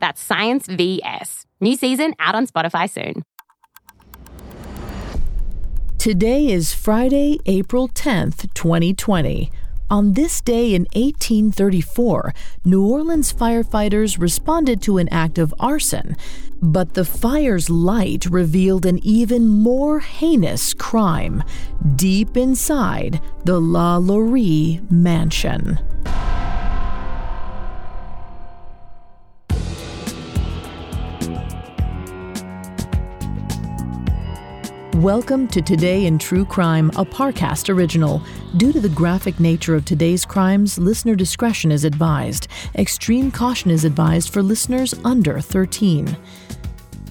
That's Science VS. New season out on Spotify soon. Today is Friday, April 10th, 2020. On this day in 1834, New Orleans firefighters responded to an act of arson, but the fire's light revealed an even more heinous crime deep inside the Lalaurie mansion. Welcome to Today in True Crime, a Parcast original. Due to the graphic nature of today's crimes, listener discretion is advised. Extreme caution is advised for listeners under 13.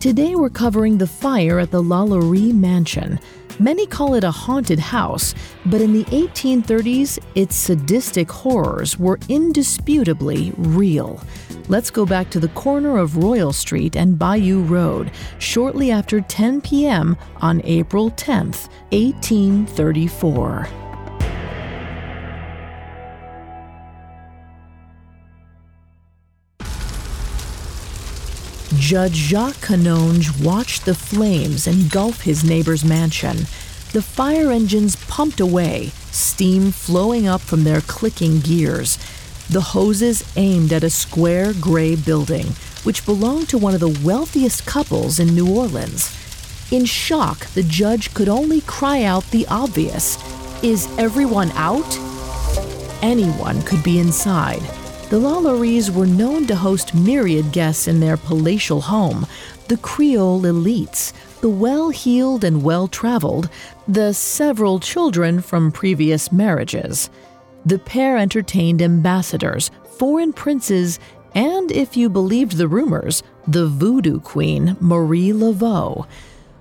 Today we're covering the fire at the Lalaurie Mansion. Many call it a haunted house, but in the 1830s, its sadistic horrors were indisputably real. Let's go back to the corner of Royal Street and Bayou Road shortly after 10 p.m. on April 10, 1834. Judge Jacques Canonge watched the flames engulf his neighbor's mansion. The fire engines pumped away, steam flowing up from their clicking gears. The hoses aimed at a square gray building, which belonged to one of the wealthiest couples in New Orleans. In shock, the judge could only cry out the obvious Is everyone out? Anyone could be inside. The Lalauries were known to host myriad guests in their palatial home the Creole elites, the well heeled and well traveled, the several children from previous marriages the pair entertained ambassadors, foreign princes, and, if you believed the rumors, the voodoo queen, Marie Laveau.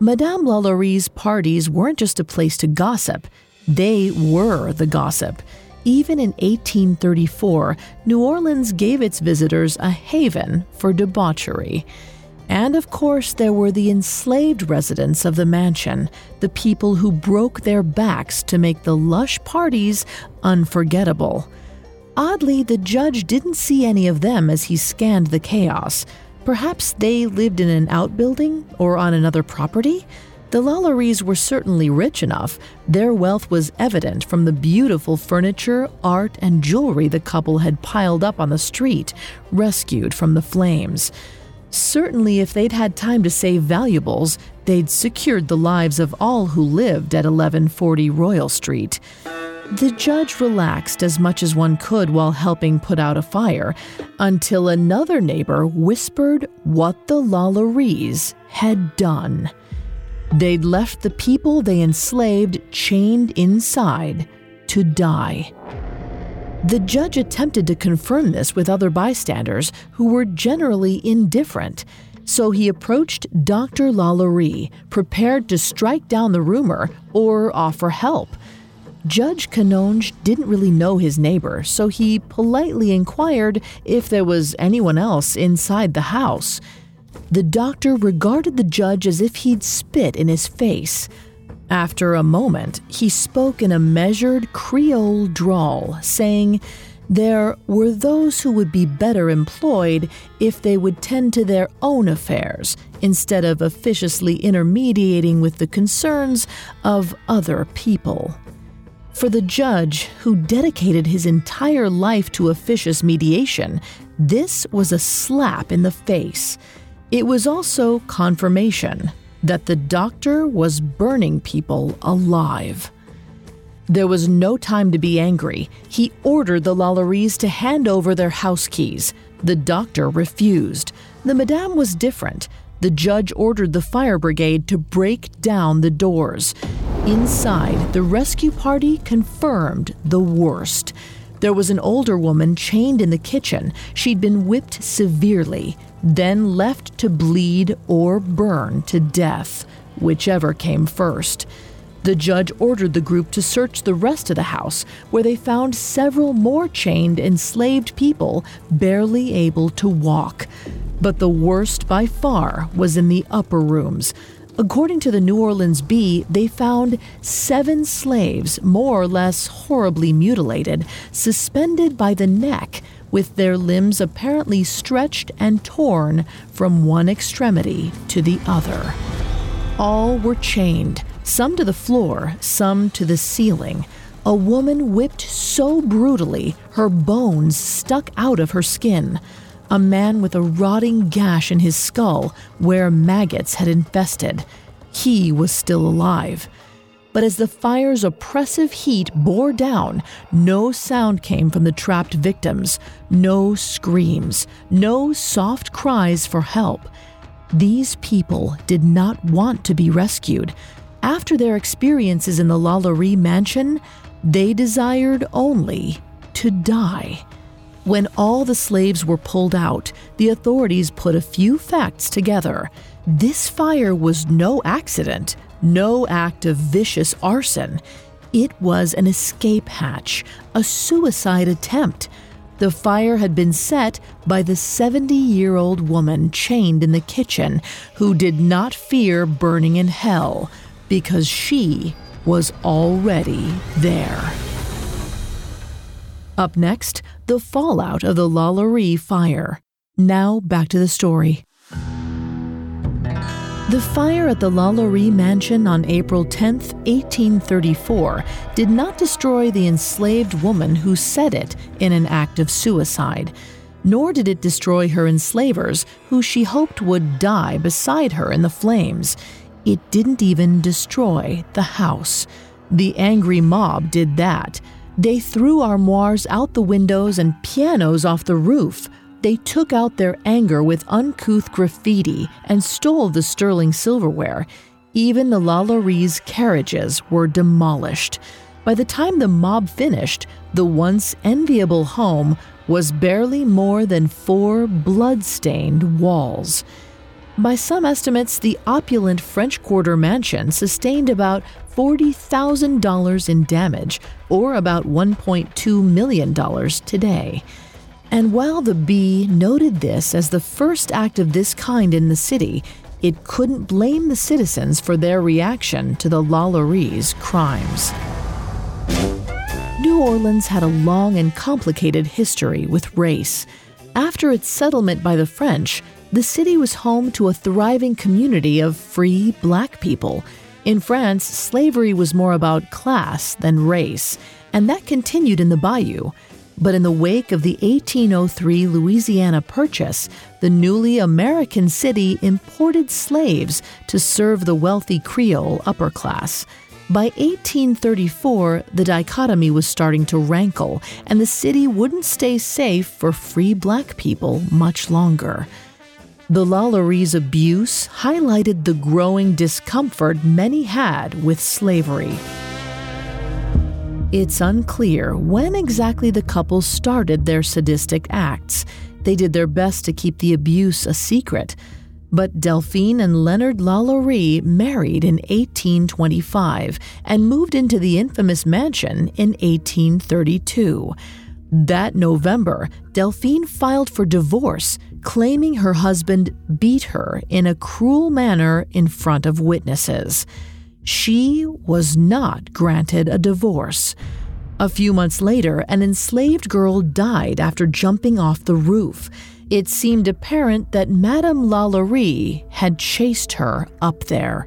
Madame Laurie's parties weren't just a place to gossip, they were the gossip. Even in 1834, New Orleans gave its visitors a haven for debauchery. And of course, there were the enslaved residents of the mansion, the people who broke their backs to make the lush parties unforgettable. Oddly, the judge didn't see any of them as he scanned the chaos. Perhaps they lived in an outbuilding or on another property? The La were certainly rich enough. Their wealth was evident from the beautiful furniture, art, and jewelry the couple had piled up on the street, rescued from the flames. Certainly, if they'd had time to save valuables, they'd secured the lives of all who lived at 1140 Royal Street. The judge relaxed as much as one could while helping put out a fire until another neighbor whispered what the Lalauries had done. They'd left the people they enslaved chained inside to die. The judge attempted to confirm this with other bystanders who were generally indifferent. So he approached Dr. Lalaurie, prepared to strike down the rumor or offer help. Judge Canonge didn't really know his neighbor, so he politely inquired if there was anyone else inside the house. The doctor regarded the judge as if he'd spit in his face. After a moment, he spoke in a measured Creole drawl, saying, There were those who would be better employed if they would tend to their own affairs instead of officiously intermediating with the concerns of other people. For the judge, who dedicated his entire life to officious mediation, this was a slap in the face. It was also confirmation that the doctor was burning people alive. There was no time to be angry. He ordered the La to hand over their house keys. The doctor refused. The madame was different. The judge ordered the fire brigade to break down the doors. Inside, the rescue party confirmed the worst. There was an older woman chained in the kitchen. She'd been whipped severely, then left to bleed or burn to death, whichever came first. The judge ordered the group to search the rest of the house, where they found several more chained, enslaved people barely able to walk. But the worst by far was in the upper rooms. According to the New Orleans Bee, they found seven slaves, more or less horribly mutilated, suspended by the neck, with their limbs apparently stretched and torn from one extremity to the other. All were chained, some to the floor, some to the ceiling. A woman whipped so brutally her bones stuck out of her skin. A man with a rotting gash in his skull where maggots had infested. He was still alive. But as the fire's oppressive heat bore down, no sound came from the trapped victims, no screams, no soft cries for help. These people did not want to be rescued. After their experiences in the Lalaurie mansion, they desired only to die. When all the slaves were pulled out, the authorities put a few facts together. This fire was no accident, no act of vicious arson. It was an escape hatch, a suicide attempt. The fire had been set by the 70 year old woman chained in the kitchen who did not fear burning in hell because she was already there. Up next, the fallout of the Lalaurie fire. Now back to the story. The fire at the Lalaurie mansion on April 10, 1834, did not destroy the enslaved woman who set it in an act of suicide, nor did it destroy her enslavers, who she hoped would die beside her in the flames. It didn't even destroy the house. The angry mob did that. They threw armoires out the windows and pianos off the roof. They took out their anger with uncouth graffiti and stole the sterling silverware. Even the Lalaurie's carriages were demolished. By the time the mob finished, the once enviable home was barely more than four blood-stained walls. By some estimates, the opulent French Quarter mansion sustained about $40,000 in damage, or about $1.2 million today. And while the Bee noted this as the first act of this kind in the city, it couldn't blame the citizens for their reaction to the Lalaurie's crimes. New Orleans had a long and complicated history with race. After its settlement by the French, the city was home to a thriving community of free black people. In France, slavery was more about class than race, and that continued in the Bayou. But in the wake of the 1803 Louisiana Purchase, the newly American city imported slaves to serve the wealthy Creole upper class. By 1834, the dichotomy was starting to rankle, and the city wouldn't stay safe for free black people much longer. The Lalaurie's abuse highlighted the growing discomfort many had with slavery. It's unclear when exactly the couple started their sadistic acts. They did their best to keep the abuse a secret. But Delphine and Leonard Lalaurie married in 1825 and moved into the infamous mansion in 1832. That November, Delphine filed for divorce, claiming her husband beat her in a cruel manner in front of witnesses. She was not granted a divorce. A few months later, an enslaved girl died after jumping off the roof. It seemed apparent that Madame Lalaurie had chased her up there.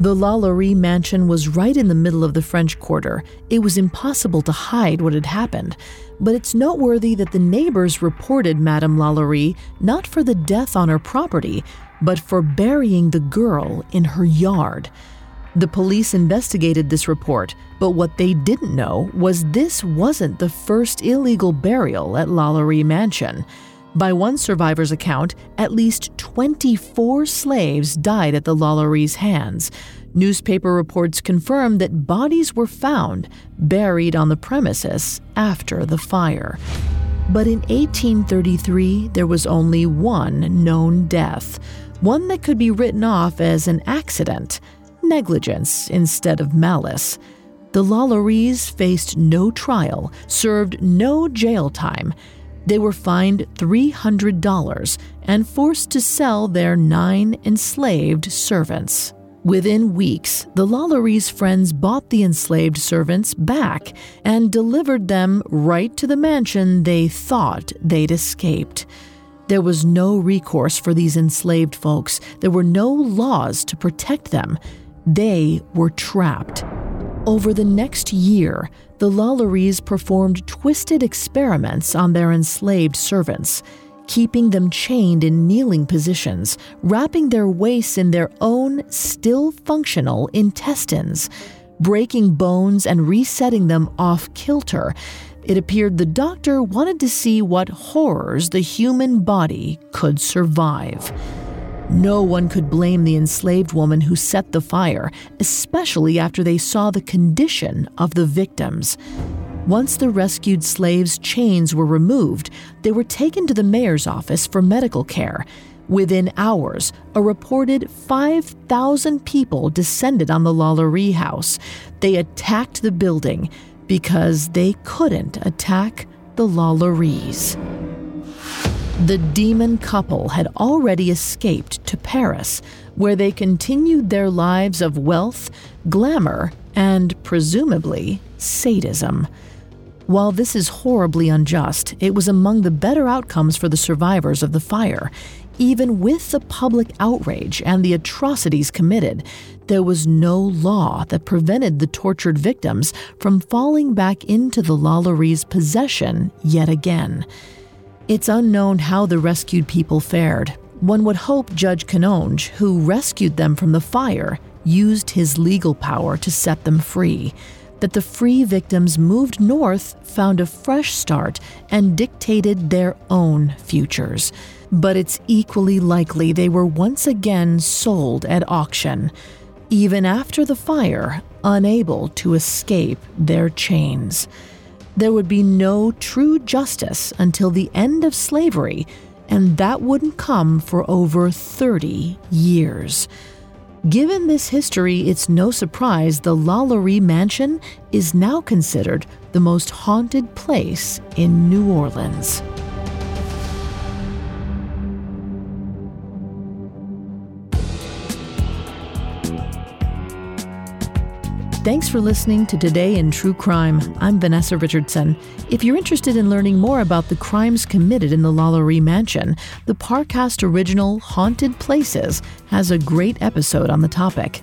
The Lalaurie mansion was right in the middle of the French Quarter. It was impossible to hide what had happened, but it's noteworthy that the neighbors reported Madame Lalaurie not for the death on her property, but for burying the girl in her yard. The police investigated this report, but what they didn't know was this wasn't the first illegal burial at Lalaurie Mansion. By one survivor's account, at least 24 slaves died at the Lalauries' hands. Newspaper reports confirm that bodies were found buried on the premises after the fire. But in 1833, there was only one known death, one that could be written off as an accident, negligence instead of malice. The Lalauries faced no trial, served no jail time. They were fined $300 and forced to sell their nine enslaved servants. Within weeks, the Lalauries' friends bought the enslaved servants back and delivered them right to the mansion they thought they'd escaped. There was no recourse for these enslaved folks. There were no laws to protect them. They were trapped. Over the next year, the Lalauries performed twisted experiments on their enslaved servants, keeping them chained in kneeling positions, wrapping their waists in their own still functional intestines, breaking bones and resetting them off kilter. It appeared the doctor wanted to see what horrors the human body could survive. No one could blame the enslaved woman who set the fire, especially after they saw the condition of the victims. Once the rescued slaves' chains were removed, they were taken to the mayor's office for medical care. Within hours, a reported 5,000 people descended on the Lalaurie house. They attacked the building because they couldn't attack the Lalauries. The demon couple had already escaped to Paris, where they continued their lives of wealth, glamour, and presumably sadism. While this is horribly unjust, it was among the better outcomes for the survivors of the fire. Even with the public outrage and the atrocities committed, there was no law that prevented the tortured victims from falling back into the Lalauries' possession yet again. It's unknown how the rescued people fared. One would hope Judge Canonge, who rescued them from the fire, used his legal power to set them free. That the free victims moved north, found a fresh start, and dictated their own futures. But it's equally likely they were once again sold at auction, even after the fire, unable to escape their chains there would be no true justice until the end of slavery, and that wouldn't come for over 30 years. Given this history, it's no surprise the Lalaurie Mansion is now considered the most haunted place in New Orleans. Thanks for listening to Today in True Crime. I'm Vanessa Richardson. If you're interested in learning more about the crimes committed in the Lalaurie Mansion, the Parcast original Haunted Places has a great episode on the topic.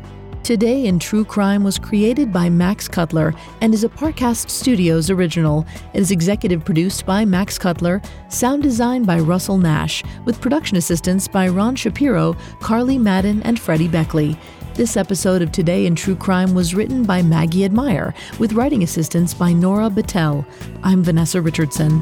Today in True Crime was created by Max Cutler and is a Parcast Studios original. It is executive produced by Max Cutler, sound designed by Russell Nash, with production assistance by Ron Shapiro, Carly Madden, and Freddie Beckley. This episode of Today in True Crime was written by Maggie Admire, with writing assistance by Nora Battelle. I'm Vanessa Richardson.